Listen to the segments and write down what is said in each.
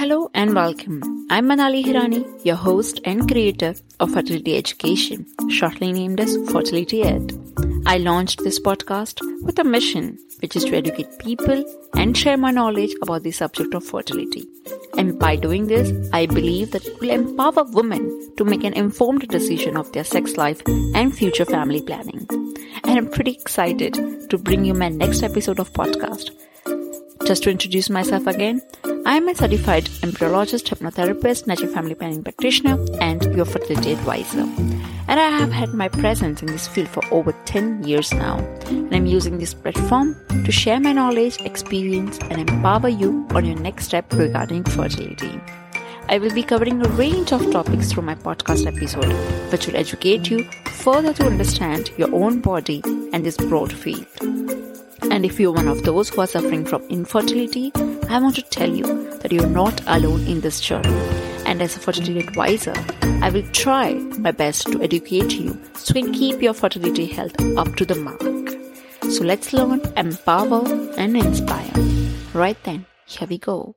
Hello and welcome. I'm Manali Hirani, your host and creator of Fertility Education, shortly named as Fertility Ed. I launched this podcast with a mission, which is to educate people and share my knowledge about the subject of fertility. And by doing this, I believe that it will empower women to make an informed decision of their sex life and future family planning. And I'm pretty excited to bring you my next episode of podcast. Just to introduce myself again, I am a certified embryologist, hypnotherapist, natural family planning practitioner, and your fertility advisor. And I have had my presence in this field for over 10 years now. And I'm using this platform to share my knowledge, experience, and empower you on your next step regarding fertility. I will be covering a range of topics through my podcast episode, which will educate you further to understand your own body and this broad field. And if you're one of those who are suffering from infertility, I want to tell you that you're not alone in this journey. And as a fertility advisor, I will try my best to educate you so you can keep your fertility health up to the mark. So let's learn, empower, and inspire. Right then, here we go.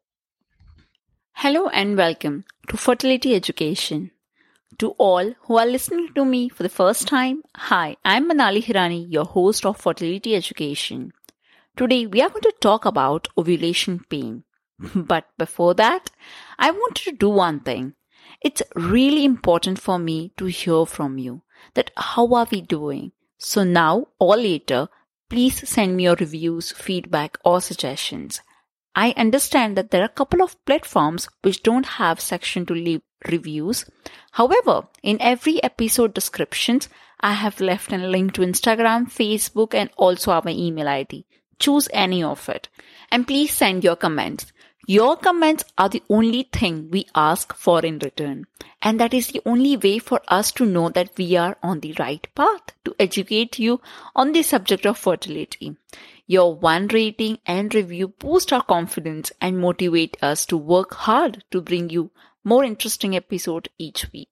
Hello and welcome to Fertility Education. To all who are listening to me for the first time, hi, I'm Manali Hirani, your host of Fertility Education. Today we are going to talk about ovulation pain. But before that, I want to do one thing. It's really important for me to hear from you that how are we doing? So now or later, please send me your reviews, feedback or suggestions. I understand that there are a couple of platforms which don't have section to leave reviews. However, in every episode descriptions, I have left a link to Instagram, Facebook and also our email ID. Choose any of it. And please send your comments. Your comments are the only thing we ask for in return. And that is the only way for us to know that we are on the right path to educate you on the subject of fertility. Your one rating and review boost our confidence and motivate us to work hard to bring you more interesting episode each week.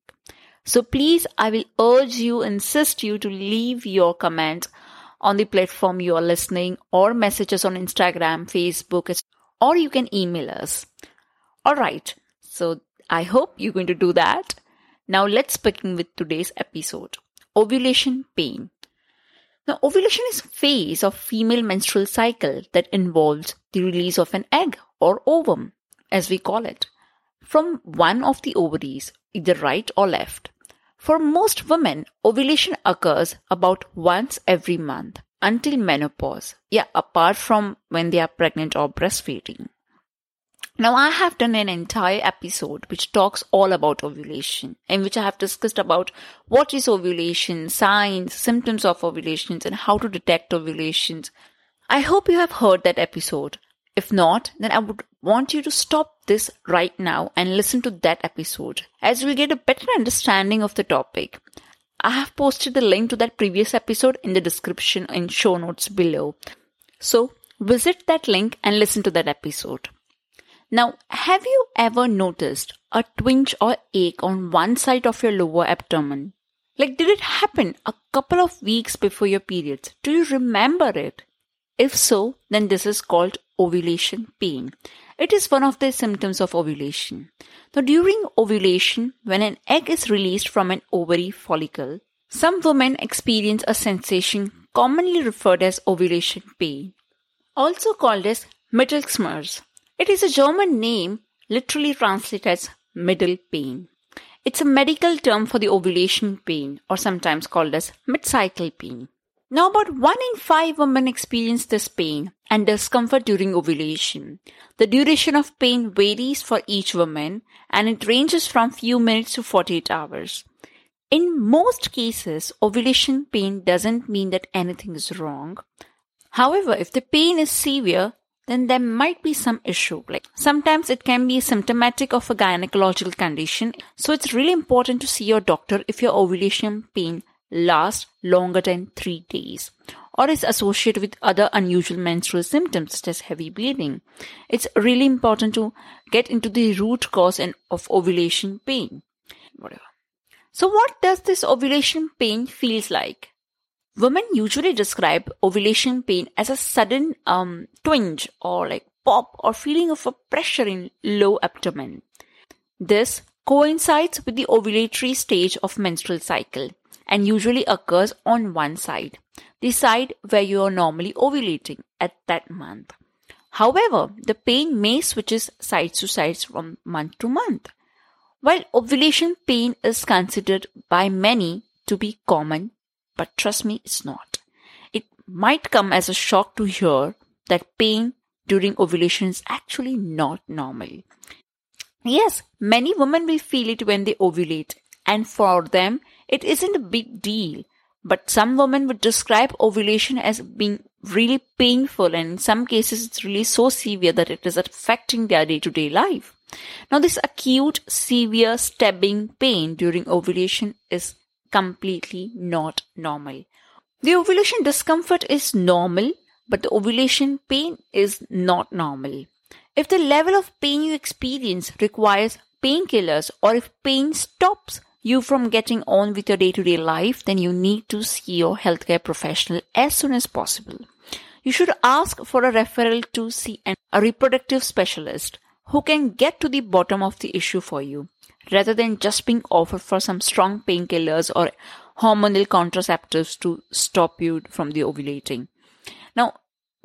So please, I will urge you, insist you to leave your comments on the platform you are listening or messages on Instagram, Facebook, or you can email us. All right. So I hope you're going to do that. Now let's begin with today's episode. Ovulation pain. Now, ovulation is a phase of female menstrual cycle that involves the release of an egg or ovum, as we call it, from one of the ovaries, either right or left. For most women, ovulation occurs about once every month until menopause. Yeah, apart from when they are pregnant or breastfeeding. Now, I have done an entire episode which talks all about ovulation, in which I have discussed about what is ovulation, signs, symptoms of ovulations, and how to detect ovulations. I hope you have heard that episode. If not, then I would want you to stop this right now and listen to that episode as you'll get a better understanding of the topic. I have posted the link to that previous episode in the description in show notes below. So visit that link and listen to that episode. Now, have you ever noticed a twinge or ache on one side of your lower abdomen? Like, did it happen a couple of weeks before your periods? Do you remember it? If so, then this is called ovulation pain. It is one of the symptoms of ovulation. Now, during ovulation, when an egg is released from an ovary follicle, some women experience a sensation commonly referred as ovulation pain, also called as Mittelschmerz. It is a German name, literally translated as middle pain. It's a medical term for the ovulation pain, or sometimes called as mid-cycle pain. Now, about one in five women experience this pain and discomfort during ovulation. The duration of pain varies for each woman and it ranges from few minutes to 48 hours. In most cases, ovulation pain doesn't mean that anything is wrong. However, if the pain is severe, then there might be some issue. Like sometimes it can be symptomatic of a gynecological condition. So it's really important to see your doctor if your ovulation pain last longer than three days or is associated with other unusual menstrual symptoms such as heavy bleeding. It's really important to get into the root cause and of ovulation pain. Whatever. So what does this ovulation pain feels like? Women usually describe ovulation pain as a sudden um, twinge or like pop or feeling of a pressure in low abdomen. This coincides with the ovulatory stage of menstrual cycle and usually occurs on one side, the side where you are normally ovulating at that month. However, the pain may switches sides to sides from month to month. While ovulation pain is considered by many to be common, but trust me, it's not. It might come as a shock to hear that pain during ovulation is actually not normal. Yes, many women will feel it when they ovulate, and for them, it isn't a big deal. But some women would describe ovulation as being really painful, and in some cases, it's really so severe that it is affecting their day to day life. Now, this acute, severe stabbing pain during ovulation is completely not normal. The ovulation discomfort is normal, but the ovulation pain is not normal. If the level of pain you experience requires painkillers or if pain stops you from getting on with your day to day life, then you need to see your healthcare professional as soon as possible. You should ask for a referral to see a reproductive specialist who can get to the bottom of the issue for you rather than just being offered for some strong painkillers or hormonal contraceptives to stop you from the ovulating. Now,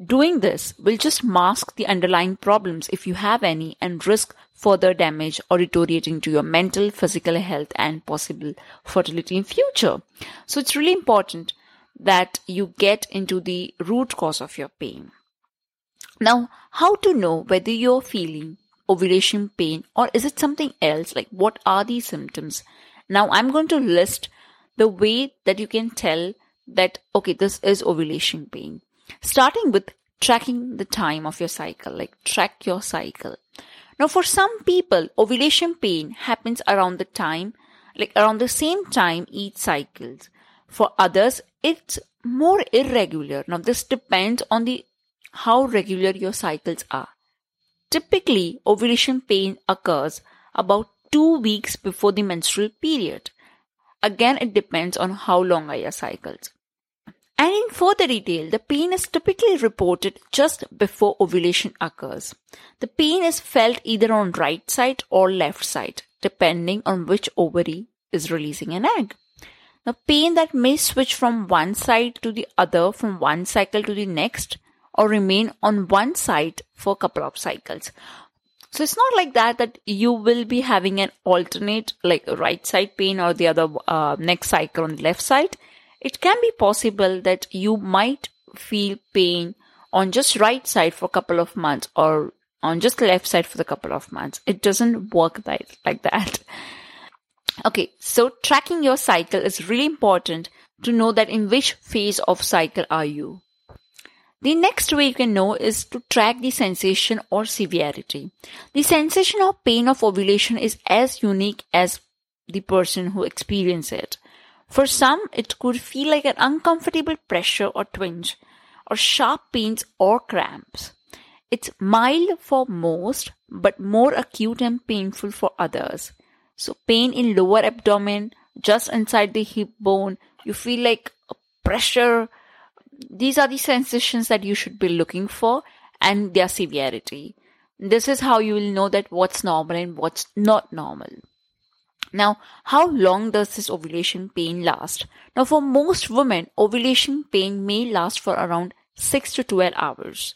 doing this will just mask the underlying problems if you have any and risk further damage or deteriorating to your mental, physical health and possible fertility in future. So it's really important that you get into the root cause of your pain. Now, how to know whether you're feeling ovulation pain or is it something else? Like what are these symptoms? Now I'm going to list the way that you can tell that, okay, this is ovulation pain. Starting with tracking the time of your cycle, like track your cycle. Now, for some people, ovulation pain happens around the time, like around the same time each cycles. For others, it's more irregular. Now, this depends on the how regular your cycles are. Typically, ovulation pain occurs about two weeks before the menstrual period. Again, it depends on how long are your cycles. And in further detail, the pain is typically reported just before ovulation occurs. The pain is felt either on right side or left side, depending on which ovary is releasing an egg. Now, pain that may switch from one side to the other from one cycle to the next or remain on one side for a couple of cycles. So it's not like that that you will be having an alternate like right side pain or the other uh, next cycle on the left side it can be possible that you might feel pain on just right side for a couple of months or on just left side for a couple of months. It doesn't work that, like that. Okay, so tracking your cycle is really important to know that in which phase of cycle are you. The next way you can know is to track the sensation or severity. The sensation or pain of ovulation is as unique as the person who experiences it. For some, it could feel like an uncomfortable pressure or twinge, or sharp pains or cramps. It's mild for most, but more acute and painful for others. So, pain in lower abdomen, just inside the hip bone, you feel like a pressure. These are the sensations that you should be looking for and their severity. This is how you will know that what's normal and what's not normal. Now, how long does this ovulation pain last? Now, for most women, ovulation pain may last for around 6 to 12 hours.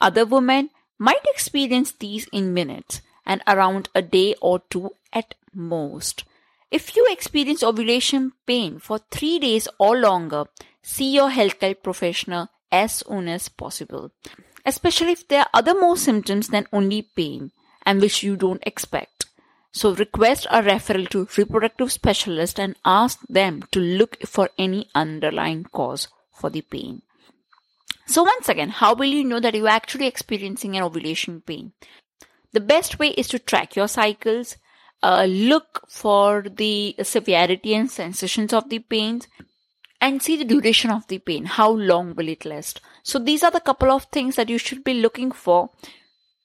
Other women might experience these in minutes and around a day or two at most. If you experience ovulation pain for 3 days or longer, see your healthcare professional as soon as possible, especially if there are other more symptoms than only pain and which you don't expect. So request a referral to reproductive specialist and ask them to look for any underlying cause for the pain. So once again, how will you know that you're actually experiencing an ovulation pain? The best way is to track your cycles, uh, look for the severity and sensations of the pains, and see the duration of the pain. How long will it last? So these are the couple of things that you should be looking for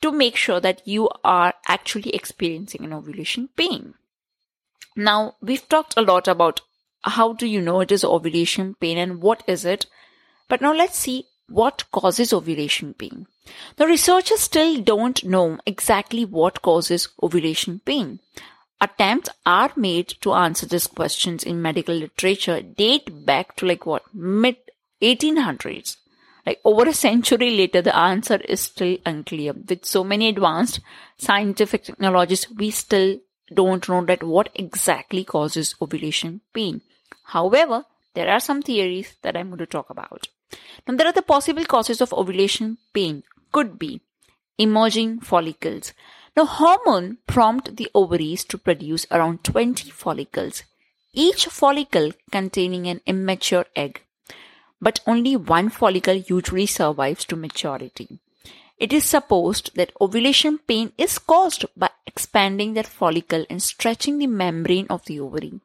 to make sure that you are actually experiencing an ovulation pain. Now, we've talked a lot about how do you know it is ovulation pain and what is it. But now let's see what causes ovulation pain. The researchers still don't know exactly what causes ovulation pain. Attempts are made to answer these questions in medical literature date back to like what mid 1800s. Like over a century later, the answer is still unclear. With so many advanced scientific technologies, we still don't know that what exactly causes ovulation pain. However, there are some theories that I'm going to talk about. Now, there are the possible causes of ovulation pain could be emerging follicles. Now, hormone prompt the ovaries to produce around 20 follicles, each follicle containing an immature egg. But only one follicle usually survives to maturity. It is supposed that ovulation pain is caused by expanding that follicle and stretching the membrane of the ovary.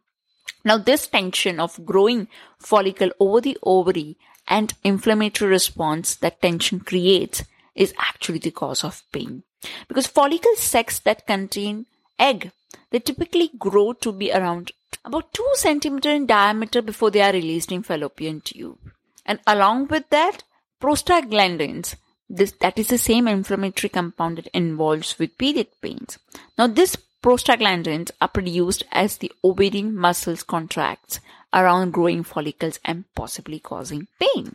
Now, this tension of growing follicle over the ovary and inflammatory response that tension creates is actually the cause of pain. Because follicle sacs that contain egg, they typically grow to be around about 2 centimeter in diameter before they are released in fallopian tube. And along with that, prostaglandins, this, that is the same inflammatory compound that involves with period pains. Now, these prostaglandins are produced as the ovarian muscles contracts around growing follicles and possibly causing pain.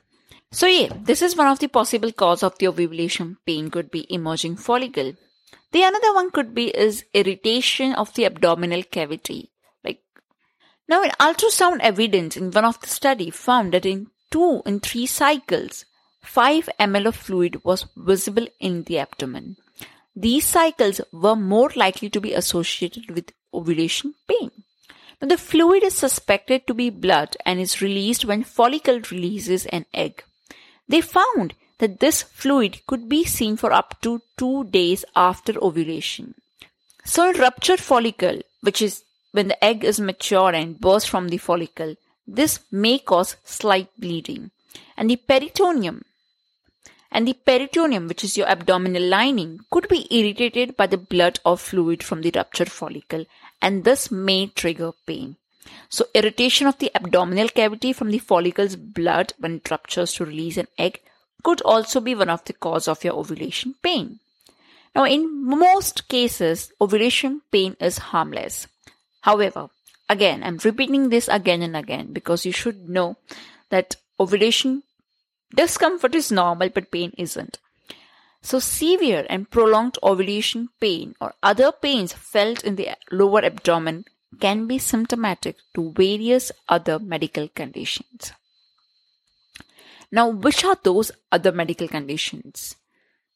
So yeah, this is one of the possible cause of the ovulation pain could be emerging follicle. The another one could be is irritation of the abdominal cavity. Like now in ultrasound evidence in one of the study found that in two in three cycles, 5 ml of fluid was visible in the abdomen. These cycles were more likely to be associated with ovulation pain. Now, the fluid is suspected to be blood and is released when follicle releases an egg. They found that this fluid could be seen for up to two days after ovulation. So, in ruptured follicle, which is when the egg is mature and bursts from the follicle, this may cause slight bleeding. And the peritoneum, and the peritoneum, which is your abdominal lining, could be irritated by the blood or fluid from the ruptured follicle, and this may trigger pain. So, irritation of the abdominal cavity from the follicle's blood when it ruptures to release an egg could also be one of the cause of your ovulation pain. Now, in most cases, ovulation pain is harmless. However, again, I'm repeating this again and again because you should know that ovulation Discomfort is normal, but pain isn't. So, severe and prolonged ovulation pain or other pains felt in the lower abdomen can be symptomatic to various other medical conditions. Now, which are those other medical conditions?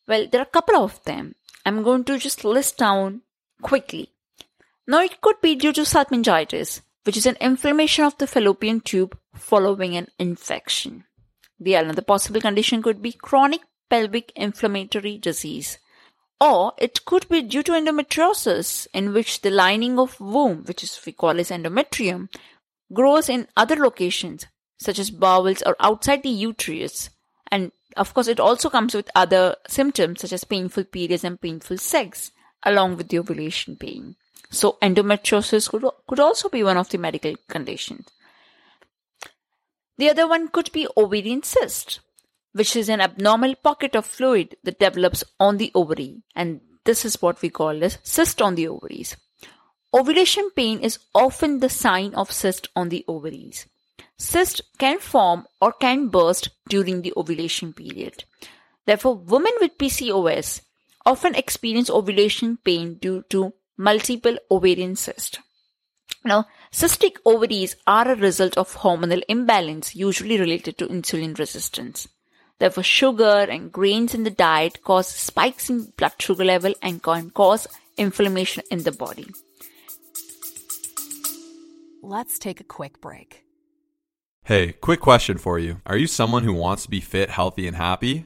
Well, there are a couple of them. I'm going to just list down quickly. Now, it could be due to salpingitis, which is an inflammation of the fallopian tube following an infection. The another possible condition could be chronic pelvic inflammatory disease. Or it could be due to endometriosis, in which the lining of womb, which is we call as endometrium, grows in other locations, such as bowels or outside the uterus. And of course, it also comes with other symptoms such as painful periods and painful sex, along with the ovulation pain. So endometriosis could, could also be one of the medical conditions. The other one could be ovarian cyst, which is an abnormal pocket of fluid that develops on the ovary, and this is what we call as cyst on the ovaries. Ovulation pain is often the sign of cyst on the ovaries. Cyst can form or can burst during the ovulation period. Therefore, women with PCOS often experience ovulation pain due to multiple ovarian cysts. Now, cystic ovaries are a result of hormonal imbalance, usually related to insulin resistance. Therefore, sugar and grains in the diet cause spikes in blood sugar level and can cause inflammation in the body. Let's take a quick break. Hey, quick question for you. Are you someone who wants to be fit, healthy, and happy?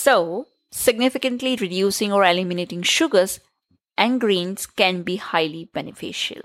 So, significantly reducing or eliminating sugars and grains can be highly beneficial.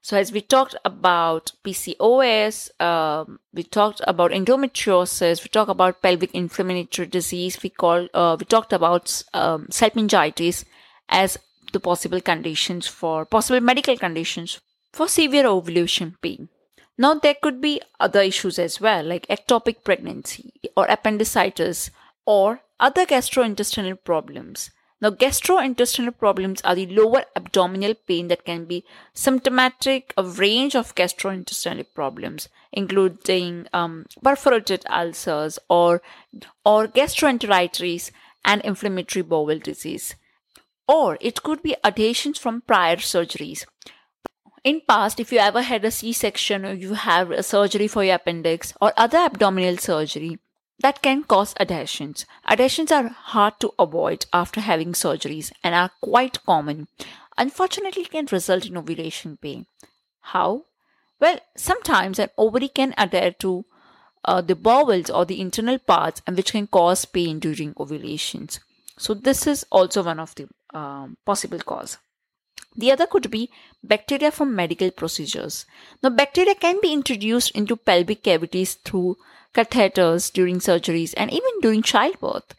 So, as we talked about PCOS, um, we talked about endometriosis, we talked about pelvic inflammatory disease, we call uh, we talked about um, salpingitis as the possible conditions for possible medical conditions for severe ovulation pain. Now, there could be other issues as well, like ectopic pregnancy or appendicitis or other gastrointestinal problems. Now, gastrointestinal problems are the lower abdominal pain that can be symptomatic of range of gastrointestinal problems, including um, perforated ulcers or or gastroenteritis and inflammatory bowel disease. Or it could be adhesions from prior surgeries. In past, if you ever had a C-section or you have a surgery for your appendix or other abdominal surgery, that can cause adhesions. Adhesions are hard to avoid after having surgeries and are quite common. Unfortunately, can result in ovulation pain. How? Well, sometimes an ovary can adhere to uh, the bowels or the internal parts and which can cause pain during ovulations. So this is also one of the um, possible cause. The other could be bacteria from medical procedures. Now, bacteria can be introduced into pelvic cavities through catheters during surgeries and even during childbirth.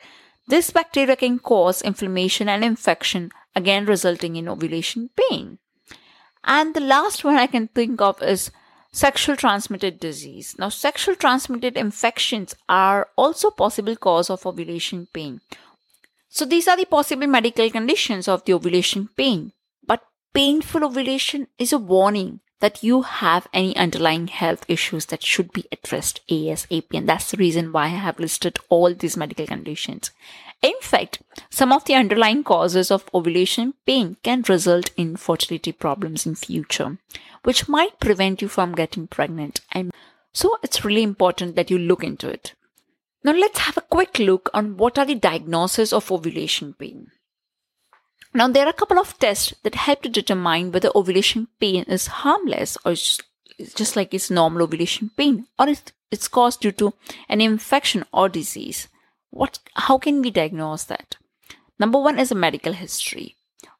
This bacteria can cause inflammation and infection, again resulting in ovulation pain. And the last one I can think of is sexual transmitted disease. Now, sexual transmitted infections are also possible cause of ovulation pain. So these are the possible medical conditions of the ovulation pain. But painful ovulation is a warning that you have any underlying health issues that should be addressed ASAP. And that's the reason why I have listed all these medical conditions. In fact, some of the underlying causes of ovulation pain can result in fertility problems in future, which might prevent you from getting pregnant. And so it's really important that you look into it. Now let's have a quick look on what are the diagnoses of ovulation pain. Now, there are a couple of tests that help to determine whether ovulation pain is harmless or just, just like it's normal ovulation pain or it's caused due to an infection or disease. What, how can we diagnose that? Number one is a medical history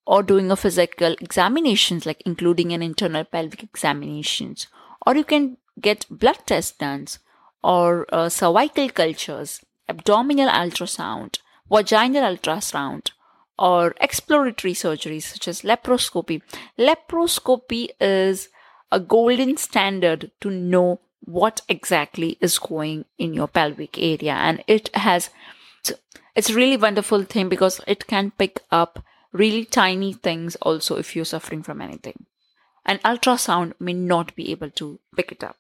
or doing a physical examinations like including an internal pelvic examinations or you can get blood tests done or uh, cervical cultures, abdominal ultrasound, vaginal ultrasound, or exploratory surgeries such as laparoscopy. Laparoscopy is a golden standard to know what exactly is going in your pelvic area. And it has it's a really wonderful thing because it can pick up really tiny things also if you're suffering from anything. An ultrasound may not be able to pick it up.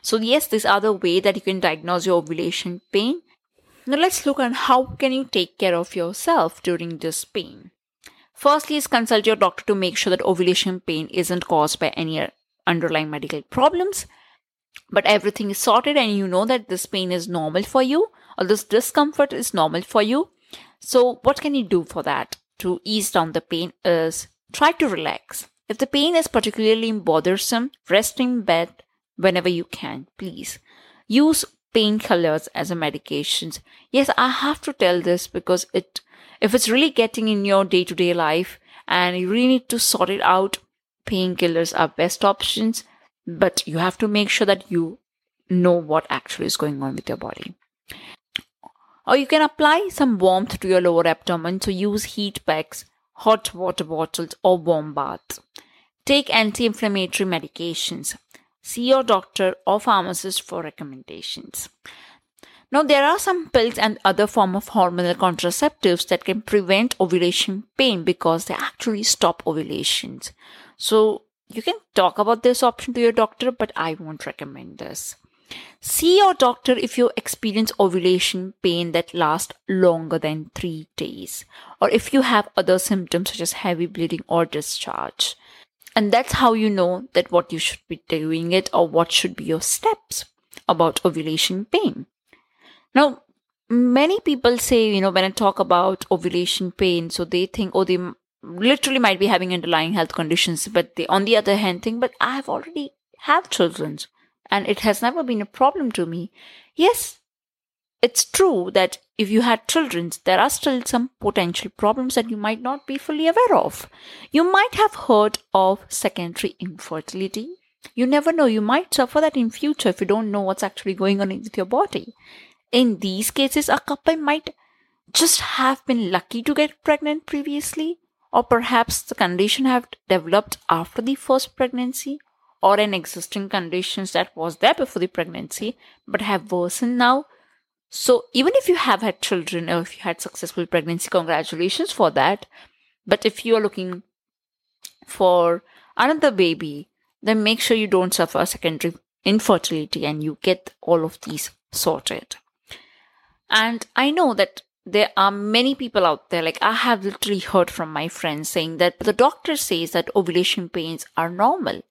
So yes this other way that you can diagnose your ovulation pain now let's look on how can you take care of yourself during this pain. Firstly is consult your doctor to make sure that ovulation pain isn't caused by any underlying medical problems, but everything is sorted and you know that this pain is normal for you or this discomfort is normal for you. So what can you do for that? To ease down the pain is try to relax. If the pain is particularly bothersome, rest in bed whenever you can, please. Use painkillers as a medications. Yes, I have to tell this because it if it's really getting in your day-to-day life and you really need to sort it out, painkillers are best options, but you have to make sure that you know what actually is going on with your body. Or you can apply some warmth to your lower abdomen, so use heat packs, hot water bottles, or warm baths. Take anti inflammatory medications. See your doctor or pharmacist for recommendations. Now, there are some pills and other form of hormonal contraceptives that can prevent ovulation pain because they actually stop ovulations. So, you can talk about this option to your doctor, but I won't recommend this. See your doctor if you experience ovulation pain that lasts longer than three days, or if you have other symptoms such as heavy bleeding or discharge. And that's how you know that what you should be doing it or what should be your steps about ovulation pain. Now, many people say, you know, when I talk about ovulation pain, so they think, oh, they literally might be having underlying health conditions, but they, on the other hand, think, but I have already have children and it has never been a problem to me. Yes, it's true that if you had children, there are still some potential problems that you might not be fully aware of. You might have heard of secondary infertility. You never know, you might suffer that in future if you don't know what's actually going on with your body. In these cases, a couple might just have been lucky to get pregnant previously, or perhaps the condition have developed after the first pregnancy, or an existing conditions that was there before the pregnancy but have worsened now so even if you have had children or if you had successful pregnancy, congratulations for that. But if you are looking for another baby, then make sure you don't suffer secondary infertility and you get all of these sorted. And I know that there are many people out there, like I have literally heard from my friends saying that the doctor says that ovulation pains are normal.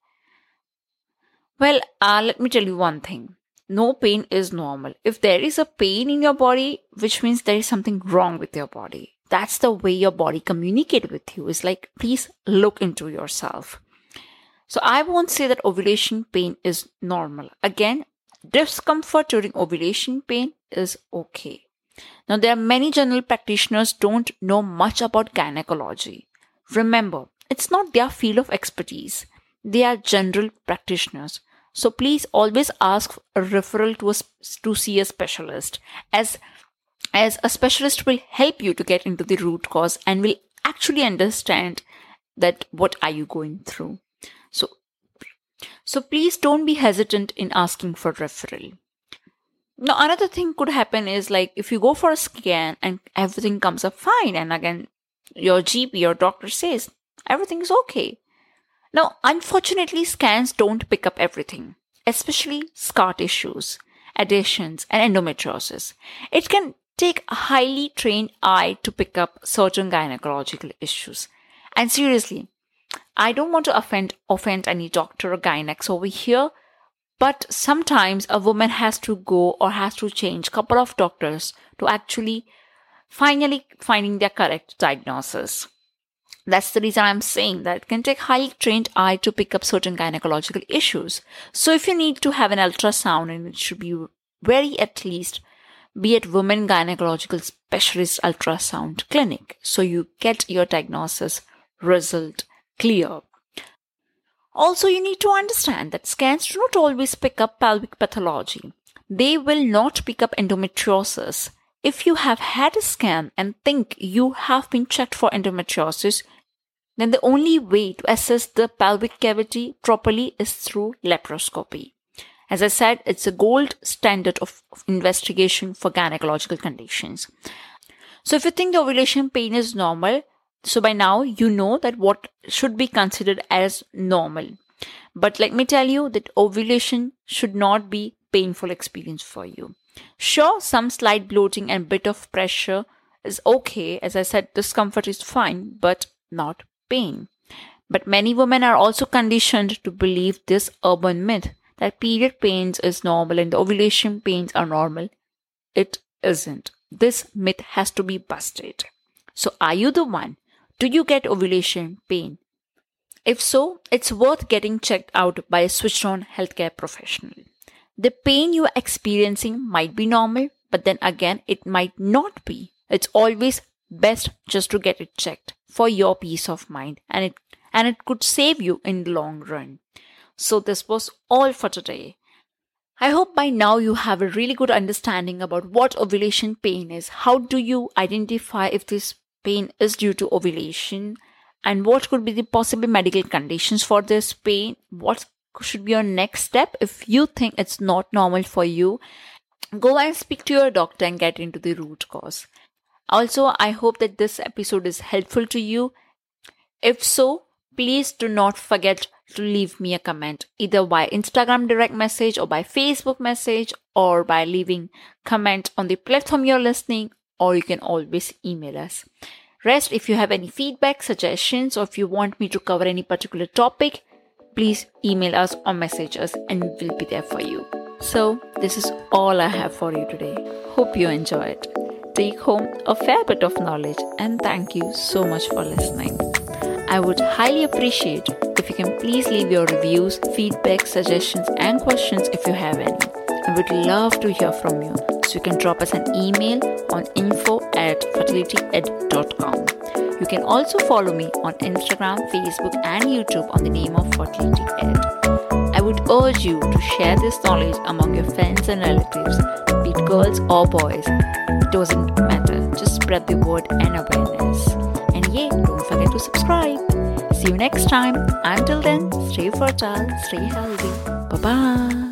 Well, uh, let me tell you one thing no pain is normal. If there is a pain in your body, which means there is something wrong with your body. That's the way your body communicates with you. It's like, please look into yourself. So I won't say that ovulation pain is normal. Again, discomfort during ovulation pain is okay. Now there are many general practitioners don't know much about gynecology. Remember, it's not their field of expertise. They are general practitioners. So please always ask a referral to a, to see a specialist as as a specialist will help you to get into the root cause and will actually understand that what are you going through. So so please don't be hesitant in asking for referral. Now another thing could happen is like if you go for a scan and everything comes up fine and again your GP or doctor says everything is okay now, unfortunately, scans don't pick up everything, especially scar tissues, adhesions, and endometriosis. It can take a highly trained eye to pick up certain gynecological issues. And seriously, I don't want to offend offend any doctor or gynecs over here, but sometimes a woman has to go or has to change couple of doctors to actually finally finding their correct diagnosis. That's the reason I'm saying that it can take highly trained eye to pick up certain gynecological issues. So if you need to have an ultrasound and it should be very at least be at women gynecological specialist ultrasound clinic so you get your diagnosis result clear. Also, you need to understand that scans do not always pick up pelvic pathology. They will not pick up endometriosis. If you have had a scan and think you have been checked for endometriosis, then the only way to assess the pelvic cavity properly is through laparoscopy. As I said, it's a gold standard of, investigation for gynecological conditions. So if you think the ovulation pain is normal, so by now you know that what should be considered as normal. But let me tell you that ovulation should not be painful experience for you. Sure, some slight bloating and bit of pressure is okay. As I said, discomfort is fine, but not pain. But many women are also conditioned to believe this urban myth that period pains is normal and the ovulation pains are normal. It isn't. This myth has to be busted. So, are you the one? Do you get ovulation pain? If so, it's worth getting checked out by a switched on healthcare professional. The pain you are experiencing might be normal, but then again, it might not be. It's always best just to get it checked for your peace of mind and it and it could save you in the long run. So this was all for today. I hope by now you have a really good understanding about what ovulation pain is. How do you identify if this pain is due to ovulation and what could be the possible medical conditions for this pain? What should be your next step if you think it's not normal for you? Go and speak to your doctor and get into the root cause. Also, I hope that this episode is helpful to you. If so, please do not forget to leave me a comment either by Instagram direct message or by Facebook message or by leaving comment on the platform you're listening or you can always email us. Rest if you have any feedback, suggestions or if you want me to cover any particular topic, please email us or message us and we'll be there for you. So, this is all I have for you today. Hope you enjoy it take home a fair bit of knowledge and thank you so much for listening. I would highly appreciate if you can please leave your reviews, feedback, suggestions, and questions if you have any. and would love to hear from you. So you can drop us an email on info at fertilityed.com. You can also follow me on Instagram, Facebook, and YouTube on the name of Fertility Ed. I would urge you to share this knowledge among your friends and relatives, be it girls or boys. Doesn't matter. Just spread the word and awareness. And yeah, don't forget to subscribe. See you next time. Until then, stay fertile, stay healthy. Bye bye.